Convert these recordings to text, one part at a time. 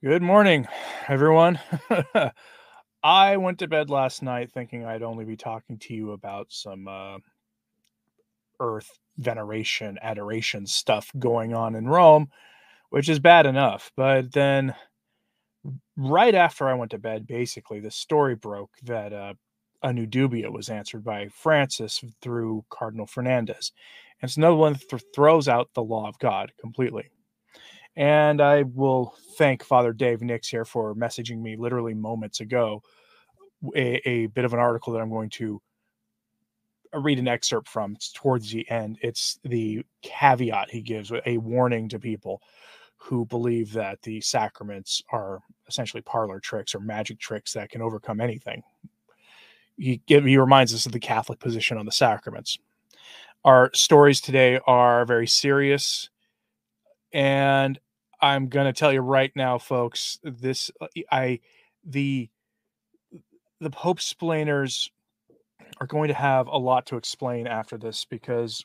Good morning, everyone. I went to bed last night thinking I'd only be talking to you about some uh, earth veneration, adoration stuff going on in Rome, which is bad enough. But then, right after I went to bed, basically, the story broke that uh, a new dubia was answered by Francis through Cardinal Fernandez. And it's another one that th- throws out the law of God completely. And I will thank Father Dave Nix here for messaging me literally moments ago a, a bit of an article that I'm going to uh, read an excerpt from it's towards the end. It's the caveat he gives, a warning to people who believe that the sacraments are essentially parlor tricks or magic tricks that can overcome anything. He, he reminds us of the Catholic position on the sacraments. Our stories today are very serious, and I'm to tell you right now, folks. This uh, I the the Pope splainers are going to have a lot to explain after this because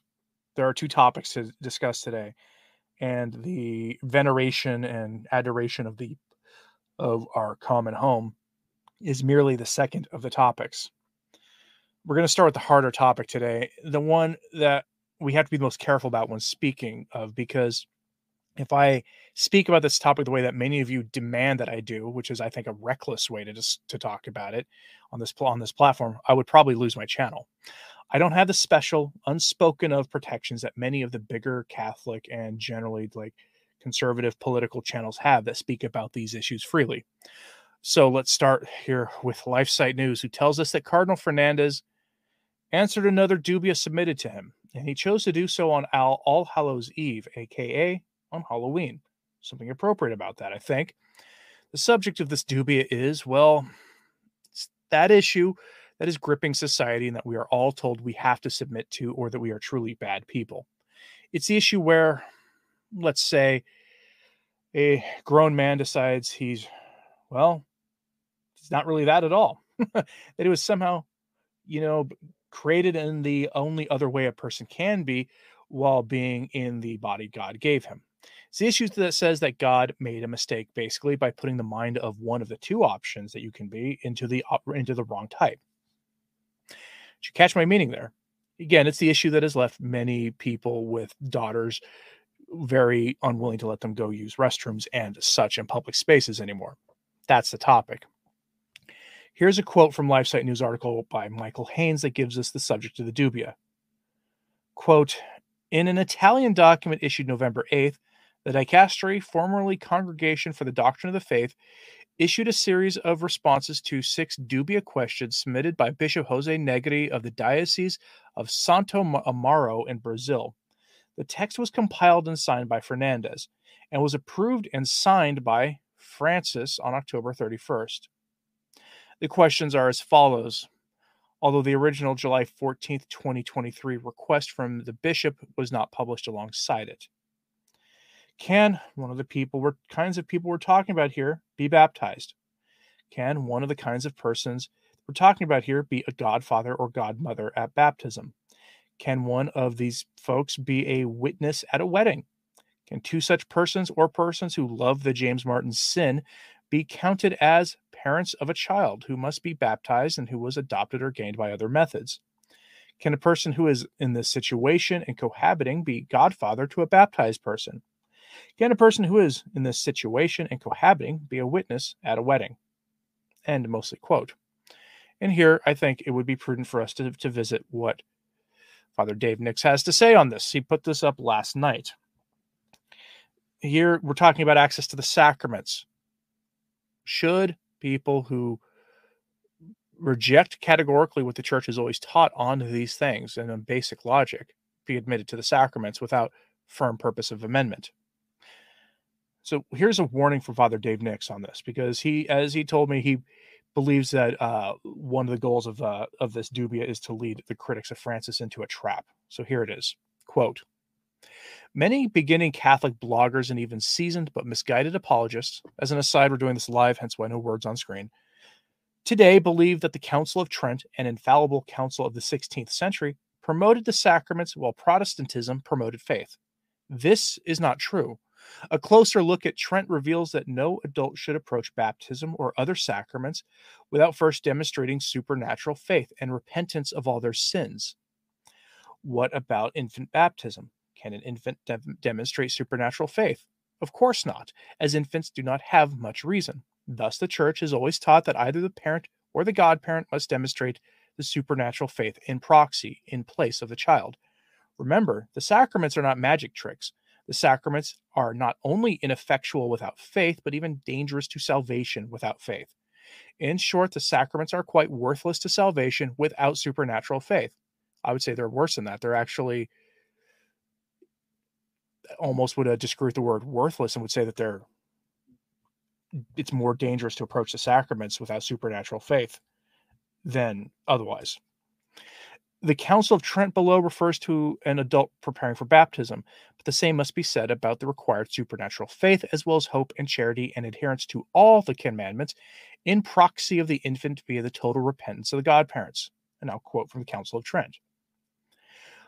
there are two topics to discuss today and the veneration and adoration of the of our common home is merely the second of the topics we're going to start with the harder topic today the one that we have to be the most careful about when speaking of because if I speak about this topic the way that many of you demand that I do, which is I think a reckless way to just to talk about it on this on this platform, I would probably lose my channel. I don't have the special unspoken of protections that many of the bigger Catholic and generally like conservative political channels have that speak about these issues freely. So let's start here with LifeSite News, who tells us that Cardinal Fernandez answered another dubia submitted to him, and he chose to do so on All Hallows Eve, aka on Halloween. Something appropriate about that, I think. The subject of this dubia is, well, that issue that is gripping society and that we are all told we have to submit to or that we are truly bad people. It's the issue where, let's say, a grown man decides he's, well, it's not really that at all. that it was somehow, you know, created in the only other way a person can be while being in the body God gave him. It's the issue that says that God made a mistake basically by putting the mind of one of the two options that you can be into the into the wrong type. Did you catch my meaning there? Again, it's the issue that has left many people with daughters very unwilling to let them go use restrooms and such in public spaces anymore. That's the topic. Here's a quote from LifeSite News article by Michael Haynes that gives us the subject of the dubia. Quote, in an Italian document issued November 8th, the Dicastery, formerly Congregation for the Doctrine of the Faith, issued a series of responses to six dubia questions submitted by Bishop Jose Negri of the Diocese of Santo Amaro in Brazil. The text was compiled and signed by Fernandez and was approved and signed by Francis on October 31st. The questions are as follows. Although the original July 14th, 2023 request from the bishop was not published alongside it. Can one of the people we're kinds of people we're talking about here be baptized? Can one of the kinds of persons we're talking about here be a godfather or godmother at baptism? Can one of these folks be a witness at a wedding? Can two such persons or persons who love the James Martin sin be counted as parents of a child who must be baptized and who was adopted or gained by other methods? Can a person who is in this situation and cohabiting be godfather to a baptized person? Can a person who is in this situation and cohabiting be a witness at a wedding? End mostly quote. And here I think it would be prudent for us to, to visit what Father Dave Nix has to say on this. He put this up last night. Here we're talking about access to the sacraments. Should people who reject categorically what the church has always taught on these things and on basic logic be admitted to the sacraments without firm purpose of amendment? So here's a warning for Father Dave Nix on this because he, as he told me, he believes that uh, one of the goals of uh, of this dubia is to lead the critics of Francis into a trap. So here it is. Quote. Many beginning Catholic bloggers and even seasoned but misguided apologists, as an aside, we're doing this live, hence why no words on screen, today believe that the Council of Trent, an infallible council of the 16th century, promoted the sacraments while Protestantism promoted faith. This is not true. A closer look at Trent reveals that no adult should approach baptism or other sacraments without first demonstrating supernatural faith and repentance of all their sins. What about infant baptism? Can an infant de- demonstrate supernatural faith? Of course not, as infants do not have much reason. Thus, the church has always taught that either the parent or the godparent must demonstrate the supernatural faith in proxy in place of the child. Remember, the sacraments are not magic tricks. The sacraments are not only ineffectual without faith, but even dangerous to salvation without faith. In short, the sacraments are quite worthless to salvation without supernatural faith. I would say they're worse than that. They're actually almost would uh, disagree with the word worthless and would say that they're it's more dangerous to approach the sacraments without supernatural faith than otherwise. The Council of Trent below refers to an adult preparing for baptism, but the same must be said about the required supernatural faith, as well as hope and charity and adherence to all the commandments in proxy of the infant via the total repentance of the godparents. And I'll quote from the Council of Trent.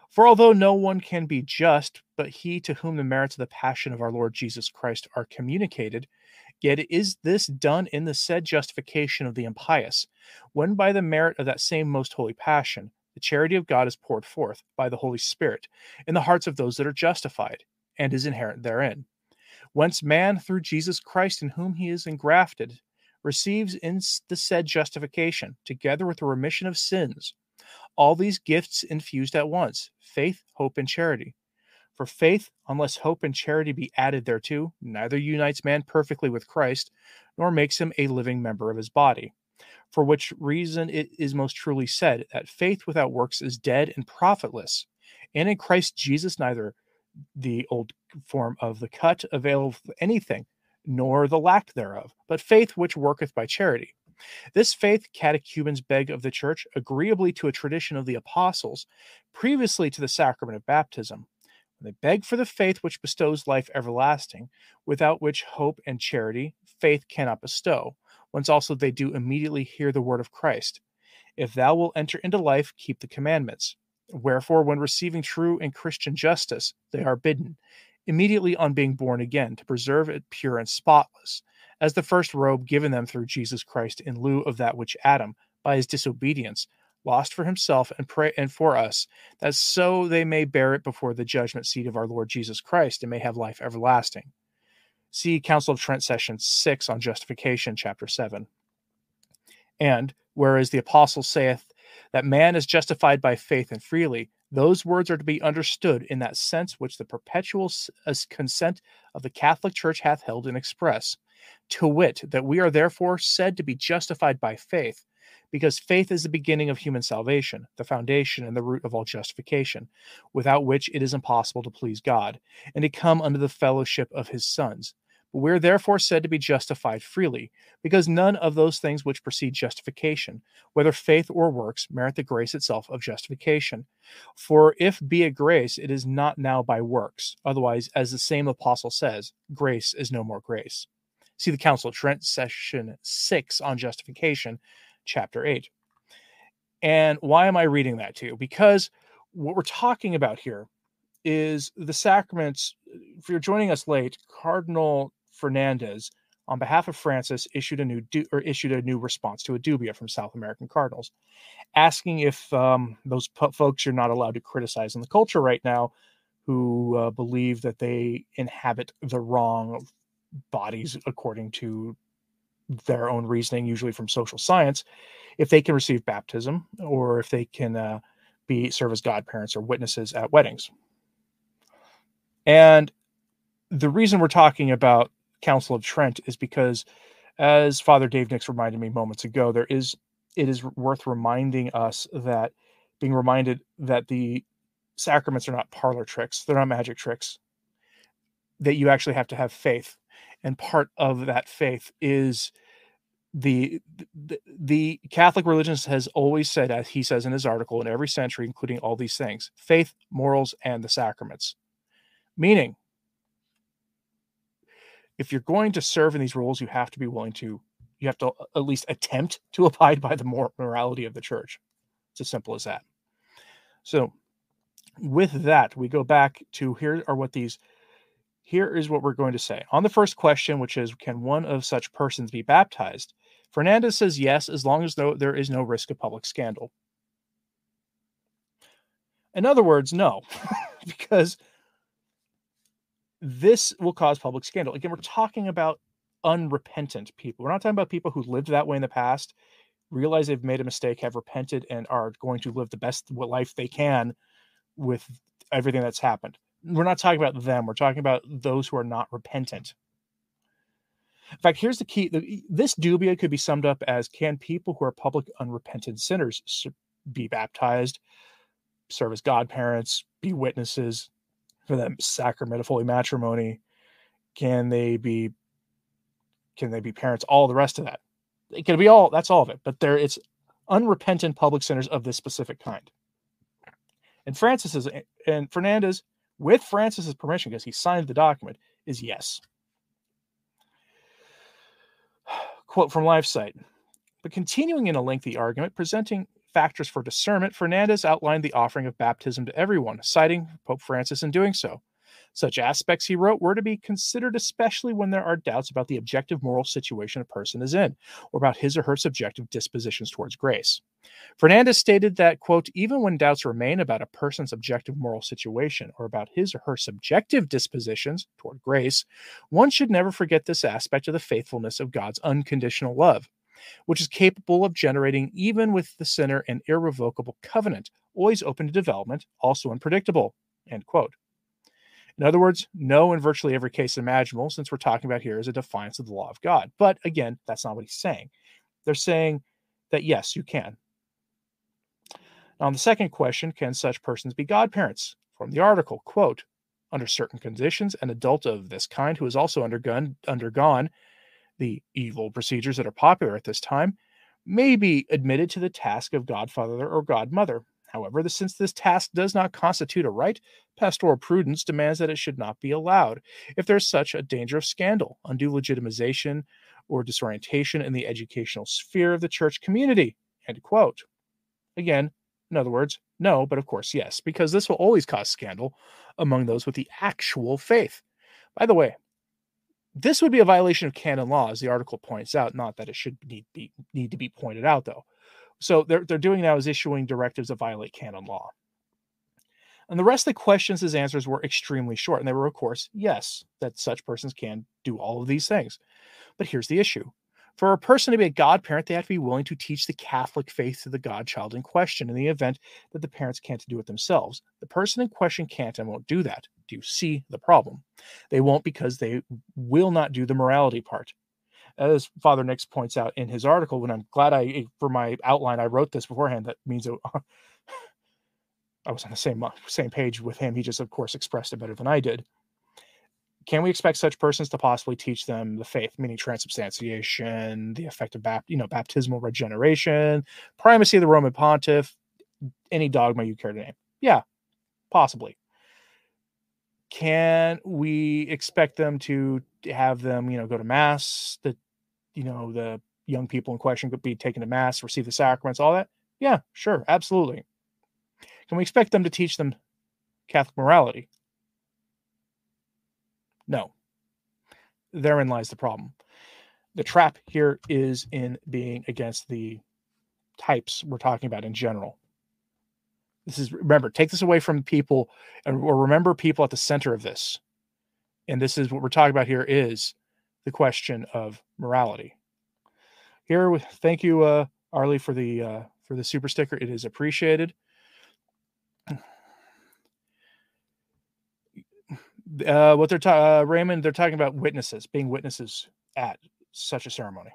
For although no one can be just, but he to whom the merits of the passion of our Lord Jesus Christ are communicated, yet is this done in the said justification of the impious, when by the merit of that same most holy passion, the charity of God is poured forth by the Holy Spirit in the hearts of those that are justified, and is inherent therein. Whence man, through Jesus Christ in whom he is engrafted, receives in the said justification, together with the remission of sins, all these gifts infused at once faith, hope, and charity. For faith, unless hope and charity be added thereto, neither unites man perfectly with Christ, nor makes him a living member of his body. For which reason it is most truly said that faith without works is dead and profitless. And in Christ Jesus, neither the old form of the cut availeth anything, nor the lack thereof, but faith which worketh by charity. This faith, catechumens beg of the church, agreeably to a tradition of the apostles, previously to the sacrament of baptism. They beg for the faith which bestows life everlasting, without which hope and charity faith cannot bestow, whence also they do immediately hear the word of Christ. If thou wilt enter into life, keep the commandments. Wherefore, when receiving true and Christian justice, they are bidden, immediately on being born again, to preserve it pure and spotless, as the first robe given them through Jesus Christ in lieu of that which Adam, by his disobedience, lost for himself and pray and for us, that so they may bear it before the judgment seat of our Lord Jesus Christ and may have life everlasting. See Council of Trent session 6 on justification, chapter 7. And whereas the apostle saith that man is justified by faith and freely, those words are to be understood in that sense which the perpetual uh, consent of the Catholic Church hath held and express, to wit, that we are therefore said to be justified by faith, because faith is the beginning of human salvation, the foundation and the root of all justification, without which it is impossible to please God, and to come under the fellowship of his sons. But we are therefore said to be justified freely, because none of those things which precede justification, whether faith or works, merit the grace itself of justification. For if be a grace, it is not now by works. Otherwise, as the same apostle says, grace is no more grace. See the Council of Trent, session six on justification, chapter 8. And why am I reading that to you? Because what we're talking about here is the sacraments. If you're joining us late, Cardinal Fernandez, on behalf of Francis, issued a new du- or issued a new response to a dubia from South American cardinals, asking if um, those p- folks you're not allowed to criticize in the culture right now, who uh, believe that they inhabit the wrong bodies according to their own reasoning, usually from social science, if they can receive baptism or if they can uh, be serve as godparents or witnesses at weddings. And the reason we're talking about Council of Trent is because, as Father Dave Nix reminded me moments ago, there is it is worth reminding us that being reminded that the sacraments are not parlor tricks; they're not magic tricks. That you actually have to have faith and part of that faith is the, the the Catholic religion has always said, as he says in his article, in every century, including all these things: faith, morals, and the sacraments. Meaning, if you're going to serve in these roles, you have to be willing to, you have to uh, at least attempt to abide by the morality of the church. It's as simple as that. So, with that, we go back to here are what these here is what we're going to say. On the first question, which is, can one of such persons be baptized? Fernandez says yes, as long as there is no risk of public scandal. In other words, no, because this will cause public scandal. Again, we're talking about unrepentant people. We're not talking about people who lived that way in the past, realize they've made a mistake, have repented, and are going to live the best life they can with everything that's happened. We're not talking about them. We're talking about those who are not repentant. In fact, here's the key. This dubia could be summed up as can people who are public unrepentant sinners be baptized, serve as godparents, be witnesses for the sacrament of holy matrimony? Can they be can they be parents? All the rest of that. It can be all that's all of it. But there it's unrepentant public sinners of this specific kind. And Francis is and Fernandez, with Francis's permission, because he signed the document, is yes. Quote from LifeSite. But continuing in a lengthy argument, presenting factors for discernment, Fernandez outlined the offering of baptism to everyone, citing Pope Francis in doing so. Such aspects, he wrote, were to be considered especially when there are doubts about the objective moral situation a person is in, or about his or her subjective dispositions towards grace. Fernandez stated that, quote, even when doubts remain about a person's objective moral situation or about his or her subjective dispositions toward grace, one should never forget this aspect of the faithfulness of God's unconditional love, which is capable of generating, even with the sinner, an irrevocable covenant, always open to development, also unpredictable, end quote. In other words, no in virtually every case imaginable, since we're talking about here is a defiance of the law of God. But again, that's not what he's saying. They're saying that yes, you can. Now, on the second question, can such persons be godparents? From the article, quote, under certain conditions, an adult of this kind who has also undergone undergone the evil procedures that are popular at this time may be admitted to the task of godfather or godmother. However, since this task does not constitute a right, pastoral prudence demands that it should not be allowed if there is such a danger of scandal, undue legitimization, or disorientation in the educational sphere of the church community. End quote. Again, in other words, no, but of course, yes, because this will always cause scandal among those with the actual faith. By the way, this would be a violation of canon law, as the article points out. Not that it should need, be, need to be pointed out, though. So they're they're doing now is issuing directives that violate canon law. And the rest of the questions, his answers were extremely short. And they were, of course, yes, that such persons can do all of these things. But here's the issue for a person to be a godparent, they have to be willing to teach the Catholic faith to the godchild in question in the event that the parents can't do it themselves. The person in question can't and won't do that. Do you see the problem? They won't because they will not do the morality part as Father Nix points out in his article, when I'm glad I, eh, for my outline, I wrote this beforehand. That means it, I was on the same uh, same page with him. He just, of course, expressed it better than I did. Can we expect such persons to possibly teach them the faith, meaning transubstantiation, the effect of bapt- you know, baptismal regeneration, primacy of the Roman Pontiff, any dogma you care to name? Yeah, possibly. Can we expect them to have them, you know, go to mass, the you know, the young people in question could be taken to mass, receive the sacraments, all that? Yeah, sure, absolutely. Can we expect them to teach them Catholic morality? No. Therein lies the problem. The trap here is in being against the types we're talking about in general. This is remember, take this away from people and or remember people at the center of this. And this is what we're talking about here is the question of morality. Here, thank you, uh, Arlie, for the uh, for the super sticker. It is appreciated. Uh, what they're talking, uh, Raymond, they're talking about witnesses, being witnesses at such a ceremony,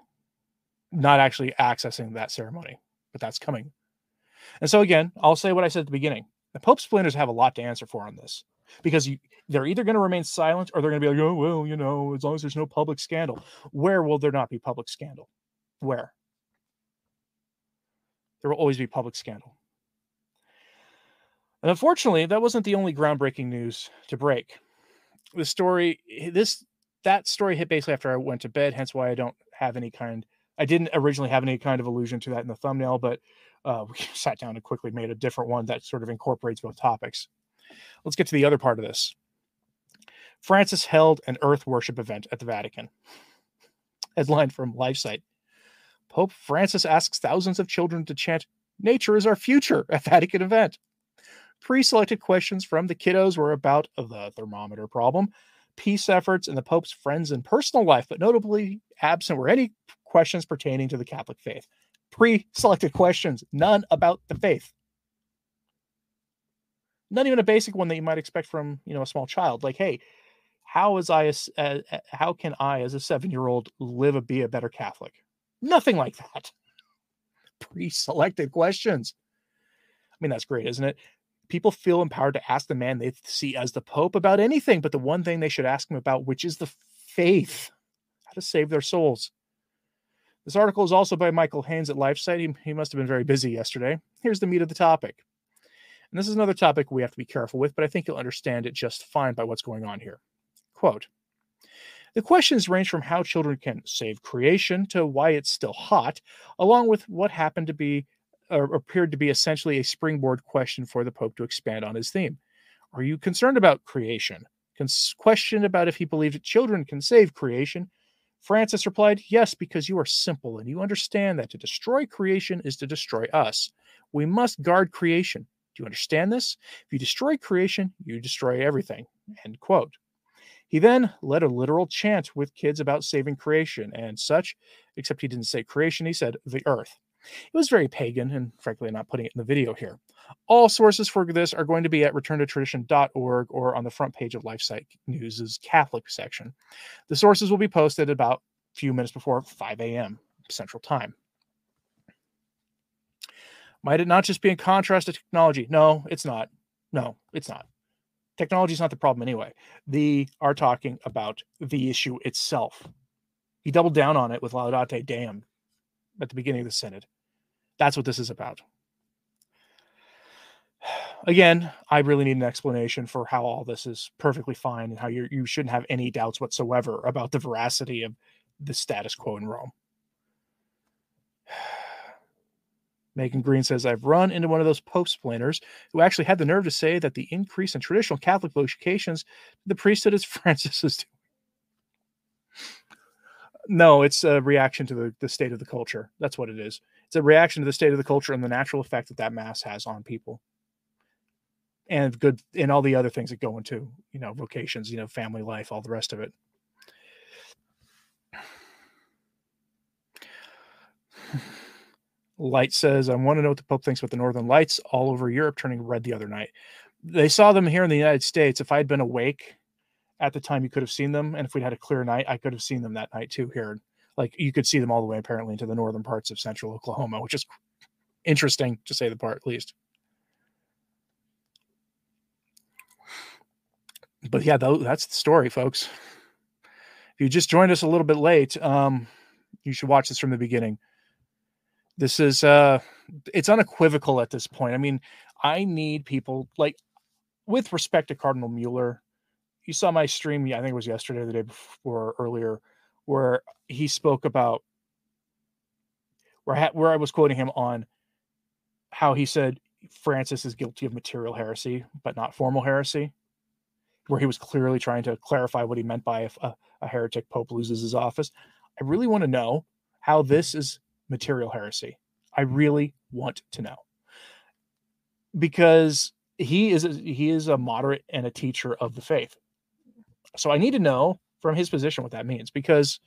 not actually accessing that ceremony, but that's coming. And so again, I'll say what I said at the beginning: the Pope splainers have a lot to answer for on this. because you, they're either going to remain silent or they're going to be like, oh, well, you know, as long as there's no public scandal. Where will there not be public scandal? Where? There will always be public scandal. And unfortunately, that wasn't the only groundbreaking news to break. The story, this that story hit basically after I went to bed, hence why I don't have any kind. I didn't originally have any kind of allusion to that in the thumbnail, but uh, we sat down and quickly made a different one that sort of incorporates both topics. Let's get to the other part of this. Francis held an Earth worship event at the Vatican. Headline from LifeSite Pope Francis asks thousands of children to chant, Nature is our future at Vatican event. Pre selected questions from the kiddos were about the thermometer problem, peace efforts, and the Pope's friends and personal life, but notably absent were any questions pertaining to the Catholic faith. Pre selected questions, none about the faith. Not even a basic one that you might expect from you know a small child. Like, hey, how is I uh, how can I as a seven year old live a be a better Catholic? Nothing like that. Pre-selected questions. I mean, that's great, isn't it? People feel empowered to ask the man they see as the Pope about anything, but the one thing they should ask him about, which is the faith, how to save their souls. This article is also by Michael Haynes at LifeSite. He, he must have been very busy yesterday. Here's the meat of the topic. And this is another topic we have to be careful with, but I think you'll understand it just fine by what's going on here. Quote The questions range from how children can save creation to why it's still hot, along with what happened to be appeared to be essentially a springboard question for the Pope to expand on his theme. Are you concerned about creation? Question about if he believed that children can save creation. Francis replied, Yes, because you are simple and you understand that to destroy creation is to destroy us. We must guard creation. Do you understand this? If you destroy creation, you destroy everything. End quote. He then led a literal chant with kids about saving creation and such, except he didn't say creation, he said the earth. It was very pagan, and frankly, I'm not putting it in the video here. All sources for this are going to be at returntotradition.org or on the front page of LifeSite News' Catholic section. The sources will be posted about a few minutes before 5 a.m. Central Time. Might it not just be in contrast to technology? No, it's not. No, it's not technology is not the problem anyway. They are talking about the issue itself. He doubled down on it with Laudate Deum at the beginning of the Synod. That's what this is about. Again, I really need an explanation for how all this is perfectly fine and how you you shouldn't have any doubts whatsoever about the veracity of the status quo in Rome. Megan Green says, I've run into one of those Pope splainers who actually had the nerve to say that the increase in traditional Catholic vocations the priesthood is Francis is doing. No, it's a reaction to the, the state of the culture. That's what it is. It's a reaction to the state of the culture and the natural effect that that mass has on people. And good, and all the other things that go into, you know, vocations, you know, family life, all the rest of it. Light says, I want to know what the Pope thinks about the Northern Lights all over Europe turning red the other night. They saw them here in the United States. If I had been awake at the time, you could have seen them. And if we'd had a clear night, I could have seen them that night too here. Like you could see them all the way apparently into the northern parts of central Oklahoma, which is interesting to say the part at least. But yeah, that's the story, folks. If you just joined us a little bit late, um, you should watch this from the beginning this is uh it's unequivocal at this point. I mean, I need people like with respect to Cardinal Mueller. You saw my stream, I think it was yesterday, or the day before, earlier, where he spoke about where I, where I was quoting him on how he said Francis is guilty of material heresy, but not formal heresy, where he was clearly trying to clarify what he meant by if a, a heretic pope loses his office. I really want to know how this is material heresy? I really want to know because he is a, he is a moderate and a teacher of the faith. So I need to know from his position what that means because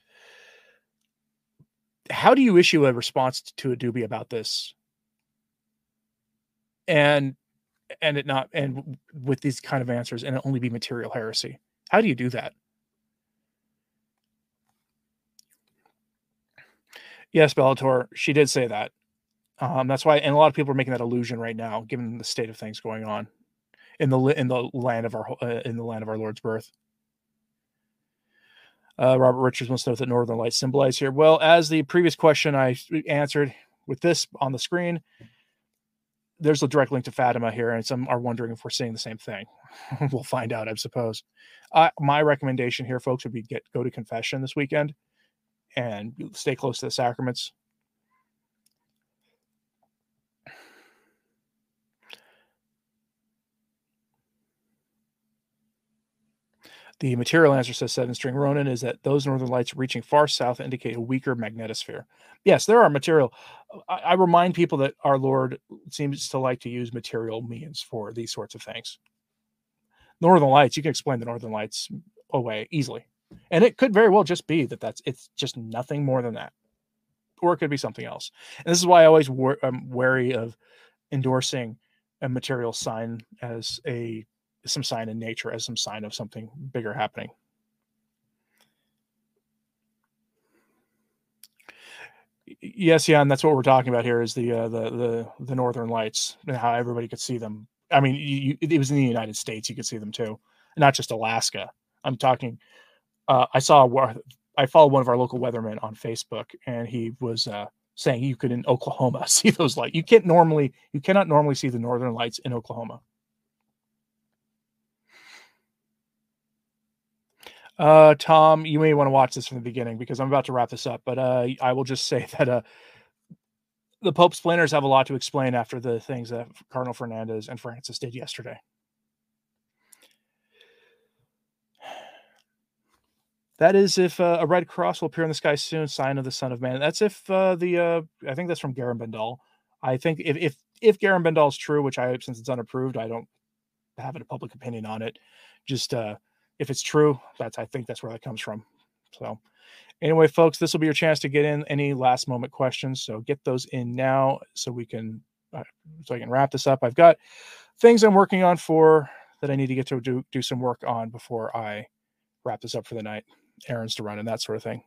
how do you issue a response to a doobie about this and and it not and with these kind of answers and it only be material heresy how do you do that Yes, Bellator. She did say that. Um, that's why, and a lot of people are making that illusion right now, given the state of things going on. in the in the land of our uh, in the land of our Lord's birth. Uh, Robert Richards wants to know what the Northern Lights symbolize here. Well, as the previous question I answered with this on the screen, there's a direct link to Fatima here, and some are wondering if we're seeing the same thing. we'll find out, I suppose. Uh, my recommendation here, folks, would be get go to confession this weekend and stay close to the sacraments. The material answer says seven string Ronin is that those northern lights reaching far south indicate a weaker magnetosphere. Yes, there are material. I, I, remind people that our Lord seems to like to use material means for these sorts of things. Northern lights, you can explain the northern lights away easily. And it could very well just be that that's it's just nothing more than that. Or it could be something else. And this is why I always am um, wary of endorsing a material sign as a some sign in nature as some sign of something bigger happening. Yes, yeah, and that's what we're talking about here is the uh, the the the northern lights and how everybody could see them. I mean, you, it was in the United States; you could see them too, not just Alaska. I'm talking. Uh, I saw I followed one of our local weathermen on Facebook, and he was uh, saying you could in Oklahoma see those lights. You can't normally, you cannot normally see the northern lights in Oklahoma. Uh, Tom, you may want to watch this from the beginning because I'm about to wrap this up. But uh, I will just say that uh, the Pope splainers have a lot to explain after the things that Cardinal Fernandez and Francis did yesterday. That is if uh, a red cross will appear in the sky soon, sign of the Son of Man. That's if uh, the uh, I think that's from Garabandal. I think if if if Garabandal is true, which I since it's unapproved, I don't have a public opinion on it. Just uh, if it's true, that's I think that's where that comes from. So anyway, folks, this will be your chance to get in any last moment questions. So get those in now so we can uh, so I can wrap this up. I've got things I'm working on for that I need to get to do do some work on before I wrap this up for the night, errands to run and that sort of thing.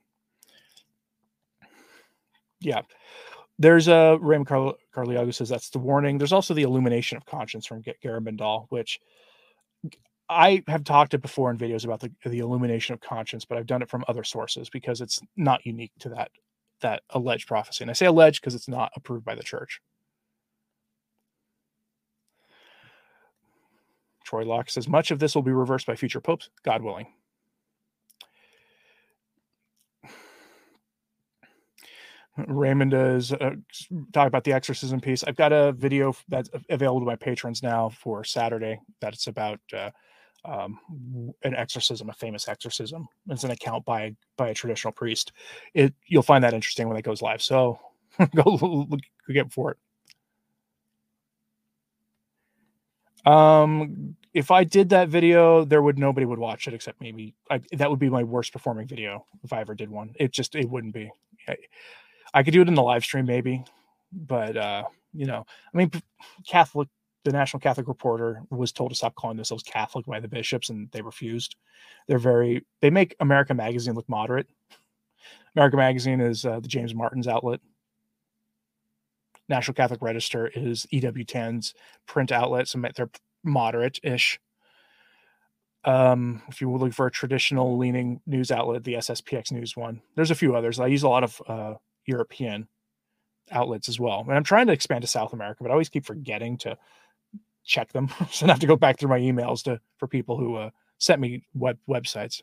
Yeah. There's a uh, Raymond Car- Carliago says that's the warning. There's also the illumination of conscience from Garabandal, which I have talked it before in videos about the, the illumination of conscience, but I've done it from other sources because it's not unique to that that alleged prophecy. And I say alleged because it's not approved by the church. Troy Locke says much of this will be reversed by future popes, God willing. Raymond is uh, about the exorcism piece. I've got a video that's available to my patrons now for Saturday. That's about uh, um, an exorcism, a famous exorcism. It's an account by by a traditional priest. It you'll find that interesting when it goes live. So go look, get for it. Um, if I did that video, there would nobody would watch it except maybe I, that would be my worst performing video if I ever did one. It just it wouldn't be. I, I could do it in the live stream maybe, but uh, you know, I mean, Catholic the National Catholic Reporter was told to stop calling themselves Catholic by the bishops, and they refused. They're very they make America Magazine look moderate. America Magazine is uh, the James Martin's outlet. National Catholic Register is EWTN's print outlet, so they're moderate-ish. Um, if you looking for a traditional leaning news outlet, the SSPX News one. There's a few others. I use a lot of uh, European outlets as well. And I'm trying to expand to South America, but I always keep forgetting to check them. so I have to go back through my emails to for people who uh, sent me web websites.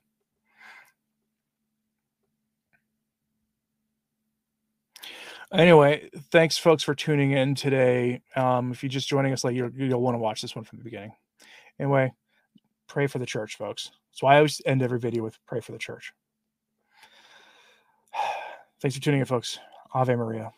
Anyway, thanks folks for tuning in today. Um, if you're just joining us late, you'll, you'll want to watch this one from the beginning. Anyway, pray for the church, folks. Why I always end every video with pray for the church. Thanks for tuning in, folks. Ave Maria.